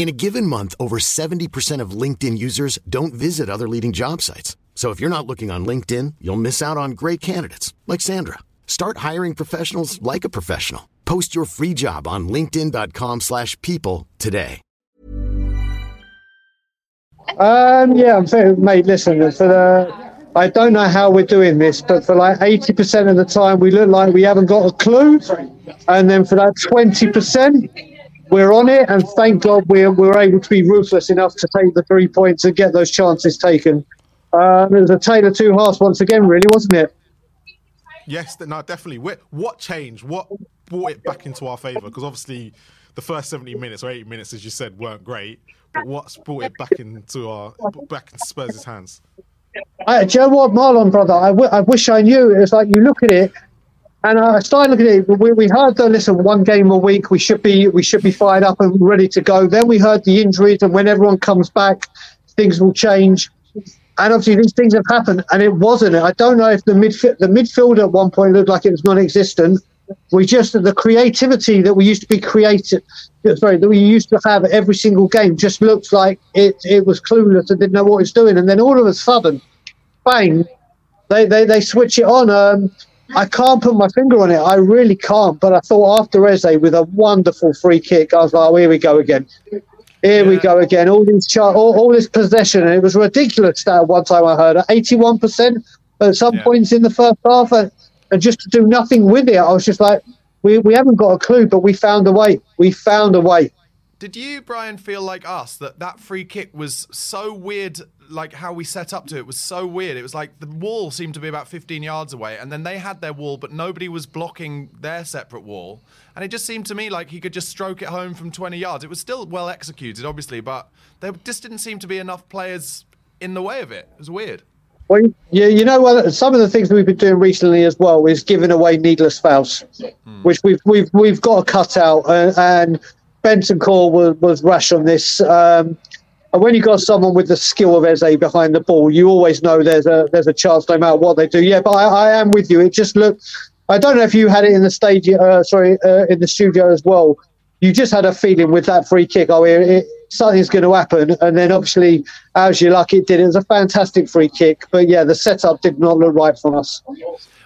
In a given month, over 70% of LinkedIn users don't visit other leading job sites. So if you're not looking on LinkedIn, you'll miss out on great candidates like Sandra. Start hiring professionals like a professional. Post your free job on linkedin.com/people today. Um, yeah, I'm saying, mate, listen, for the, I don't know how we're doing this, but for like 80% of the time, we look like we haven't got a clue. And then for that 20%, we're on it. And thank God we're, we're able to be ruthless enough to take the three points and get those chances taken. Um, it was a tale of two halves once again, really, wasn't it? Yes, no, definitely. What, what changed? What brought it back into our favour? Because obviously, the first seventy minutes or eighty minutes, as you said, weren't great. But what's brought it back into our back into Spurs' hands? Do you know Marlon, brother? I, w- I wish I knew. It's like you look at it, and I started looking at it. We, we heard the listen, one game a week. We should be we should be fired up and ready to go. Then we heard the injuries, and when everyone comes back, things will change. And obviously, these things have happened, and it wasn't. I don't know if the midfield the midfield at one point looked like it was non-existent. We just the creativity that we used to be creative, sorry, that we used to have every single game just looked like it it was clueless and didn't know what it was doing. And then all of a sudden, bang, they they, they switch it on. Um, I can't put my finger on it. I really can't. But I thought after Eze with a wonderful free kick, I was like, oh, here we go again. Here we go again. All these char- all, all this possession, and it was ridiculous. That one time I heard eighty-one percent at some Yeah. points in the first half, and, and just to do nothing with it. I was just like, we we haven't got a clue, but we found a way. We found a way. Did you, Brian, feel like us that that free kick was so weird? Like how we set up to it was so weird. It was like the wall seemed to be about 15 yards away, and then they had their wall, but nobody was blocking their separate wall. And it just seemed to me like he could just stroke it home from 20 yards. It was still well executed, obviously, but there just didn't seem to be enough players in the way of it. It was weird. Well, you, you know what? Some of the things we've been doing recently as well is giving away needless fouls, which we've we've we've got to cut out. Uh, and Bentancur was, was rash on this. Um, and when you've got someone with the skill of Eze behind the ball, you always know there's a there's a chance no matter what they do. Yeah, but I, I am with you. It just looked. I don't know if you had it in the stage, uh, sorry, uh, in the studio as well. you just had a feeling with that free kick, oh, it, it, something's going to happen. And then obviously, as you luck, it did. It was a fantastic free kick. But yeah, the setup did not look right from us.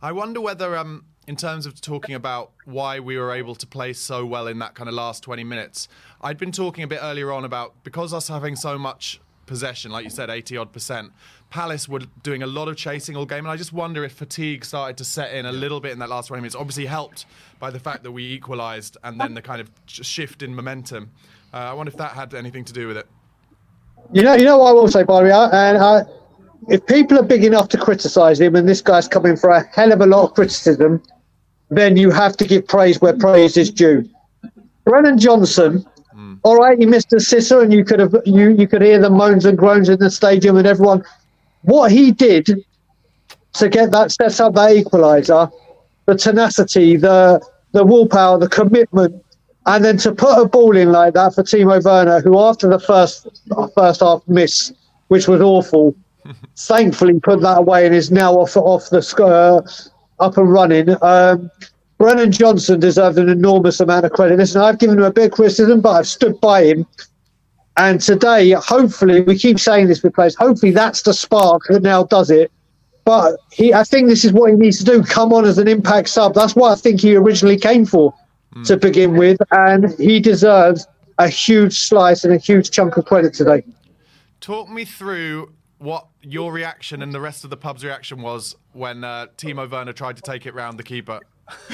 I wonder whether, um, in terms of talking about why we were able to play so well in that kind of last 20 minutes, I'd been talking a bit earlier on about because us having so much possession, like you said, 80 odd percent, Palace were doing a lot of chasing all game. And I just wonder if fatigue started to set in a little bit in that last 20 minutes. Obviously, helped by the fact that we equalised and then the kind of shift in momentum. Uh, I wonder if that had anything to do with it. You know, you know what I will say, Barry, and I, if people are big enough to criticise him, and this guy's coming for a hell of a lot of criticism, then you have to give praise where praise is due. Brennan Johnson, mm. all right, you missed a sitter, and you could have you you could hear the moans and groans in the stadium, and everyone. What he did to get that set up that equaliser, the tenacity, the the willpower, the commitment, and then to put a ball in like that for Timo Werner, who after the first first half miss, which was awful, thankfully put that away and is now off off the uh, up and running. Um, Brennan Johnson deserved an enormous amount of credit. Listen, I've given him a bit of criticism, but I've stood by him. And today, hopefully, we keep saying this with players. Hopefully, that's the spark that now does it. But he, I think this is what he needs to do. Come on as an impact sub. That's what I think he originally came for mm. to begin with, and he deserves a huge slice and a huge chunk of credit today. Talk me through what your reaction and the rest of the pub's reaction was when uh, Timo Werner tried to take it round the keeper.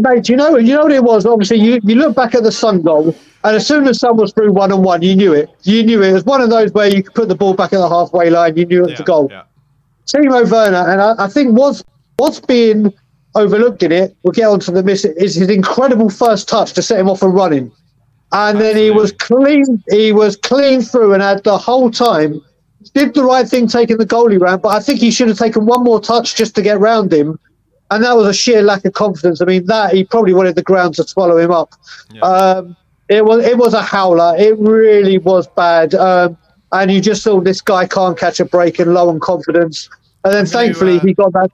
mate, you know, you know what it was. Obviously, you, you look back at the Son goal, and as soon as Son was through one on one, you knew it. You knew it. It was one of those where you could put the ball back at the halfway line. You knew it was yeah, a goal. Yeah. Timo Werner, and I, I, think what's what's being overlooked in it, we'll get on to the miss, is his incredible first touch to set him off and running. And Absolutely. then he was clean. He was clean through and had the whole time did the right thing taking the goalie round. But I think he should have taken one more touch just to get round him. And that was a sheer lack of confidence. I mean, that he probably wanted the ground to swallow him up. Yeah. Um, it was it was a howler. It really was bad. Um, and you just saw this guy can't catch a break and low on confidence. And then thankfully you, uh, he got that.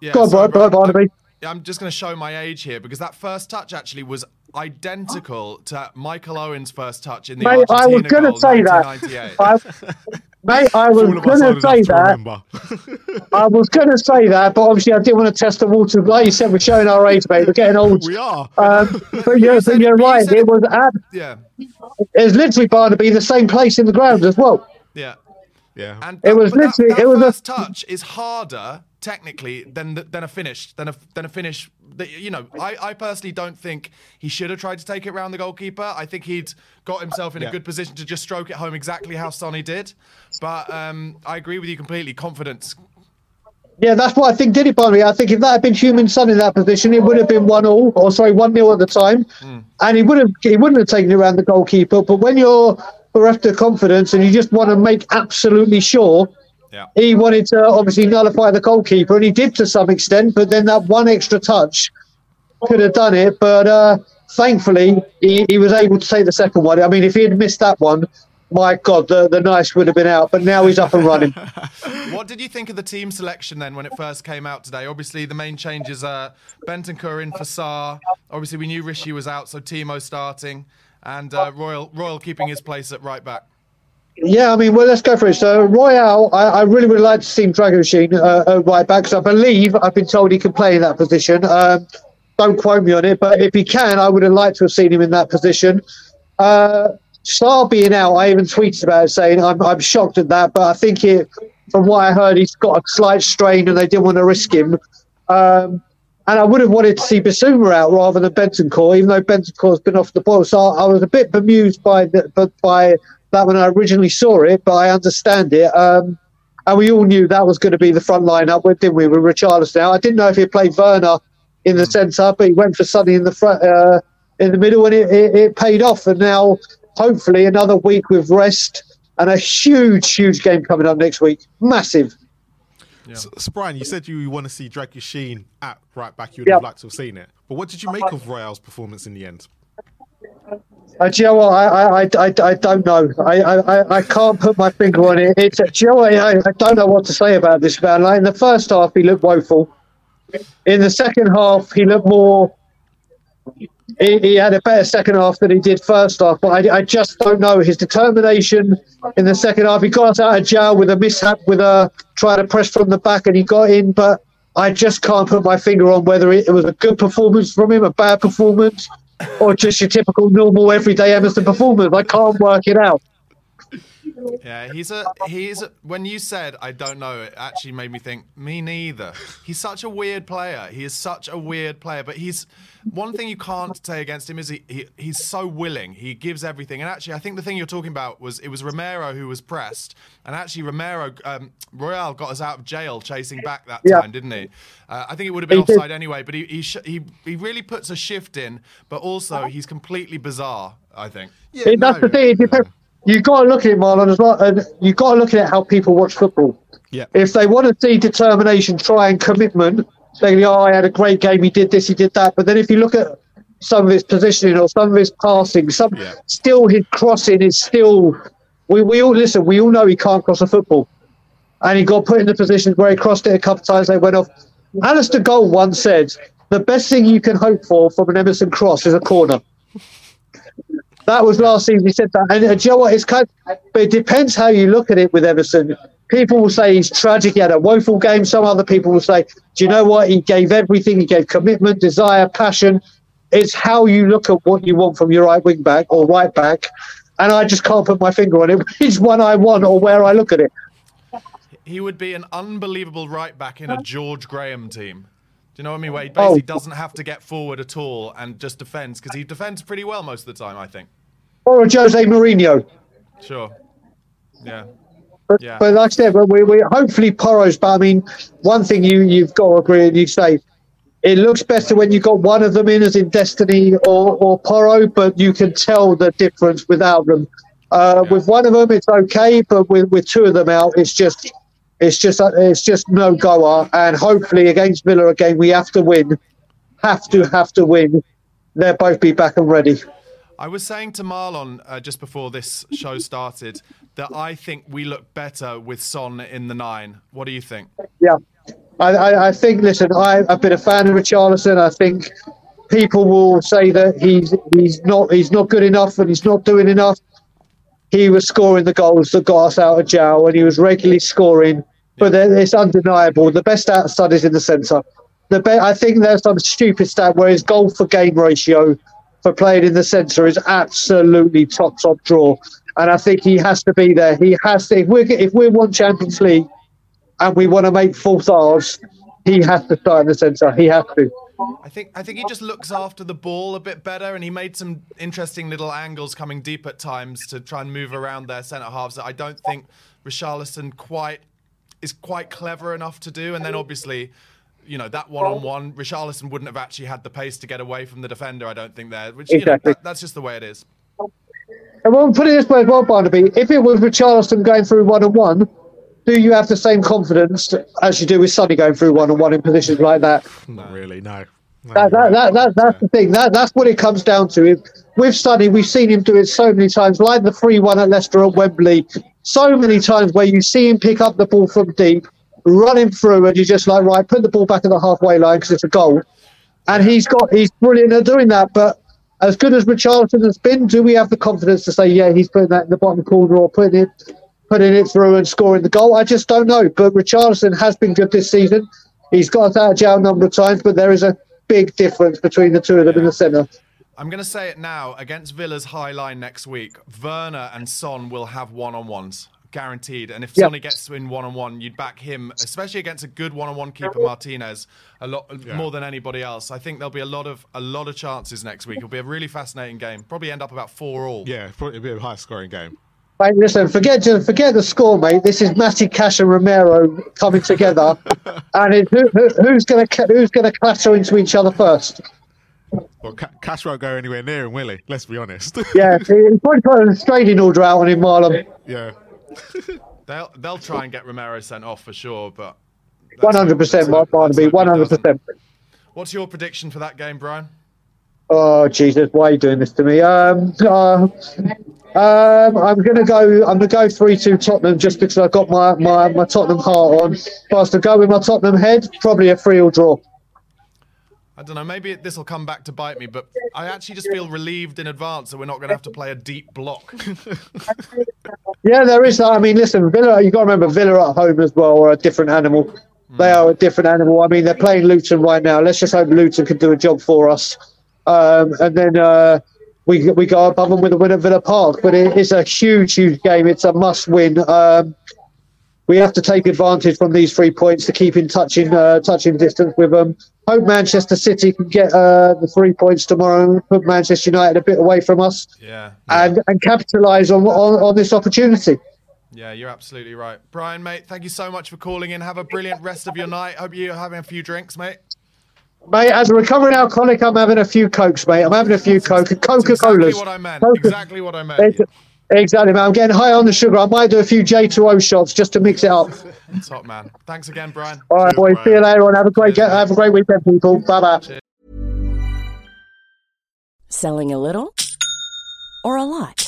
Yeah, Go on, sorry, bro, bro, Barnaby. I'm just going to show my age here because that first touch actually was identical to Michael Owen's first touch in the Mate, Argentina I was going to say that. I, mate, I was going to say that. I was going to say that, but obviously I didn't want to test the water. Like you said, we're showing our age, mate. We're getting old. We are. Um, but you're, but you're right. It was ab- yeah. It was literally Barnaby, the same place in the ground as well. Yeah. Yeah. And it was literally that, that it was a touch is harder technically than than a finish than a than a finish. That, you know, I, I personally don't think he should have tried to take it around the goalkeeper. I think he'd got himself in yeah. a good position to just stroke it home exactly how Sonny did. But um, I agree with you completely. Confidence. Yeah, that's what I think did it, Barry. I think if that had been Heung-min Son in that position, it would have been one all, or sorry, one nil at the time, mm. and he would have he wouldn't have taken it around the goalkeeper. But when you're bereft of confidence and you just want to make absolutely sure yeah. He wanted to obviously nullify the goalkeeper, and he did to some extent. But then that one extra touch could have done it. But uh, thankfully, he, he was able to take the second one. I mean, if he had missed that one, my God, the, the nice would have been out. But now he's up and running. what did you think of the team selection then when it first came out today? Obviously, the main changes are Bentancur in for Sarr. Obviously, we knew Rishi was out, so Timo starting, and uh, Royal Royal keeping his place at right back. Yeah, I mean, well, let's go for it. So, Royal, I, I really would like to see Dragusin uh, uh, right back because I believe I've been told he can play in that position. Um, don't quote me on it, but if he can, I would have liked to have seen him in that position. Uh, Sarr being out, I even tweeted about it saying I'm, I'm shocked at that, but I think it, from what I heard, he's got a slight strain and they didn't want to risk him. Um, and I would have wanted to see Bissouma out rather than Bentancur, even though Bentancur's been off the ball. So I was a bit bemused by the, by that when I originally saw it, but I understand it. Um, and we all knew that was going to be the front lineup, didn't we, with Richarlison now. I didn't know if he played Werner in the centre, but he went for Sonny in the front, uh, in the middle, and it, it, it paid off. And now, hopefully, another week with rest and a huge, huge game coming up next week. Massive. Yeah. So, so, Brian, you said you want to see Dragusin at right back. You'd yep. have liked to have seen it. But what did you make of Royal's performance in the end? Uh, do you know what? I, I, I, I don't know. I, I, I can't put my finger on it. It's, do you know what? I, I don't know what to say about this man. Like in the first half, he looked woeful. In the second half, he looked more he, he had a better second half than he did first half, but I, I just don't know his determination in the second half. He got us out of jail with a mishap with a trying to press from the back, and he got in, but I just can't put my finger on whether it, it was a good performance from him, a bad performance, or just your typical normal everyday Emerson performance. I can't work it out. Yeah, he's a he's a, when you said I don't know, it actually made me think me neither. He's such a weird player. He is such a weird player, but he's one thing you can't say against him is he, he he's so willing. He gives everything. And actually, I think the thing you're talking about was it was Romero who was pressed, and actually Romero um, Royal got us out of jail chasing back that Yeah. time, didn't he? Uh, I think it would have been offside anyway, but he he, sh- he he really puts a shift in, but also he's completely bizarre. I think. Yeah, that's no. the thing. It depends. You got to look at it, Marlon, as well, and you got to look at how people watch football. Yeah. If they want to see determination, try and commitment, go, "Oh, I had a great game. He did this, he did that." But then if you look at some of his positioning or some of his passing, some Yeah. still his crossing is still. We, we all listen. We all know he can't cross a football, and he got put in the positions where he crossed it a couple of times. They went off. Alasdair Gold once said, "The best thing you can hope for from an Emerson cross is a corner." That was last season. He said that, and uh, do you know what? It's kind, but it depends how you look at it with Emerson. People will say he's tragic. He had a woeful game. Some other people will say, "Do you know what? He gave everything. He gave commitment, desire, passion." It's how you look at what you want from your right wing back or right back, and I just can't put my finger on it. Which one I want or where I look at it. He would be an unbelievable right back in a George Graham team. Do you know what I mean? Where he Oh. basically doesn't have to get forward at all and just defends because he defends pretty well most of the time. I think. Or a Jose Mourinho. Sure. Yeah. But, Yeah. but like I said, we, we hopefully Porro's. But I mean, one thing you you've got to agree, and you say it looks better when you got one of them in, as in Destiny or or Porro, but you can tell the difference without them. Uh, With one of them, it's okay, but with with two of them out, it's just it's just it's just no goer. And hopefully against Villa again, we have to win, have to have to win. They'll both be back and ready. I was saying to Marlon uh, just before this show started that I think we look better with Son in the nine. What do you think? Yeah, I, I, I think. Listen, I, I've been a fan of Richarlison. I think people will say that he's he's not he's not good enough and he's not doing enough. He was scoring the goals that got us out of jail, and he was regularly scoring. But it's undeniable. The best outside is in the centre. The be- I think there's some stupid stat where his goal for game ratio for playing in the centre is absolutely top top draw, and I think he has to be there. He has to. If we're if we want Champions League, and we want to make false odds, he has to start in the centre. He has to. I think I think he just looks after the ball a bit better, and he made some interesting little angles coming deep at times to try and move around their centre halves that I don't think Richarlison quite is quite clever enough to do. And then obviously, you know, that one-on-one, Richarlison wouldn't have actually had the pace to get away from the defender. I don't think there, which you know, Exactly. that, that's just the way it is. And we'll put it this way as well, Barnaby. If it was Richarlison going through one on one, do you have the same confidence as you do with Sonny going through one on one in positions like that? Not really, no. No, That, that, that, that, that's the thing. That, that's what it comes down to. If, with Sonny, we've seen him do it so many times, like the 3 1 at Leicester at Wembley. So many times where you see him pick up the ball from deep, running through, and you're just like, right, put the ball back at the halfway line because it's a goal. And he's got, he's brilliant at doing that. But as good as Richarlison has been, do we have the confidence to say, yeah, he's putting that in the bottom corner or putting it, putting it through and scoring the goal? I just don't know. But Richarlison has been good this season. He's got us out of jail a number of times, but there is a big difference between the two of them in the centre. I'm going to say it now against Villa's high line next week. Werner and Son will have one-on-ones, guaranteed. And if Yeah. Sonny gets to in one-on-one, you'd back him, especially against a good one-on-one keeper Martinez, a lot more than anybody else. I think there'll be a lot of a lot of chances next week. It'll be a really fascinating game. Probably end up about four all. Yeah, probably a bit of a high scoring game. Mate, listen, forget forget the score, mate. This is Matty Cash and Romero coming together, and it, who, who, who's going to who's going to clatter into each other first? Well, Ca- Cash won't go anywhere near him, will he? Let's be honest. Yeah, he's probably put a restraining order out on him, Marlon. yeah. They'll they'll try and get Romero sent off for sure, but One hundred percent, let's Barnaby. one hundred percent. What's your prediction for that game, Brian? Oh Jesus, why are you doing this to me? Um, uh, um, I'm gonna go. I'm gonna go three two Tottenham just because I've got my, my, my Tottenham heart on. But to go with my Tottenham head, probably a three all draw. I don't know. Maybe this will come back to bite me, but I actually just feel relieved in advance that we're not going to have to play a deep block. Yeah, there is. I mean, listen, Villa. You've got to remember Villa at home as well are a different animal. They are a different animal. I mean, they're playing Luton right now. Let's just hope Luton can do a job for us, um, and then uh, we we go above them with a win at Villa Park. But it is a huge, huge game. It's a must-win. Um, we have to take advantage from these three points to keep in touching uh, touching distance with them. Hope Manchester City can get uh, the three points tomorrow and put Manchester United a bit away from us yeah. and and capitalise on, on on this opportunity. Yeah, you're absolutely right. Brian, mate, thank you so much for calling in. Have a brilliant rest of your night. Hope you're having a few drinks, mate. Mate, as a recovering alcoholic, I'm having a few cokes, mate. I'm having a few coke, Coca Colas. exactly what I meant. Exactly what I meant. Exactly, man. I'm getting high on the sugar. I might do a few J2O shots just to mix it up. Top man. Thanks again, Brian. All right, boys. See you later on. Have a great Cheers, have a great weekend, people. Bye bye. Selling a little or a lot?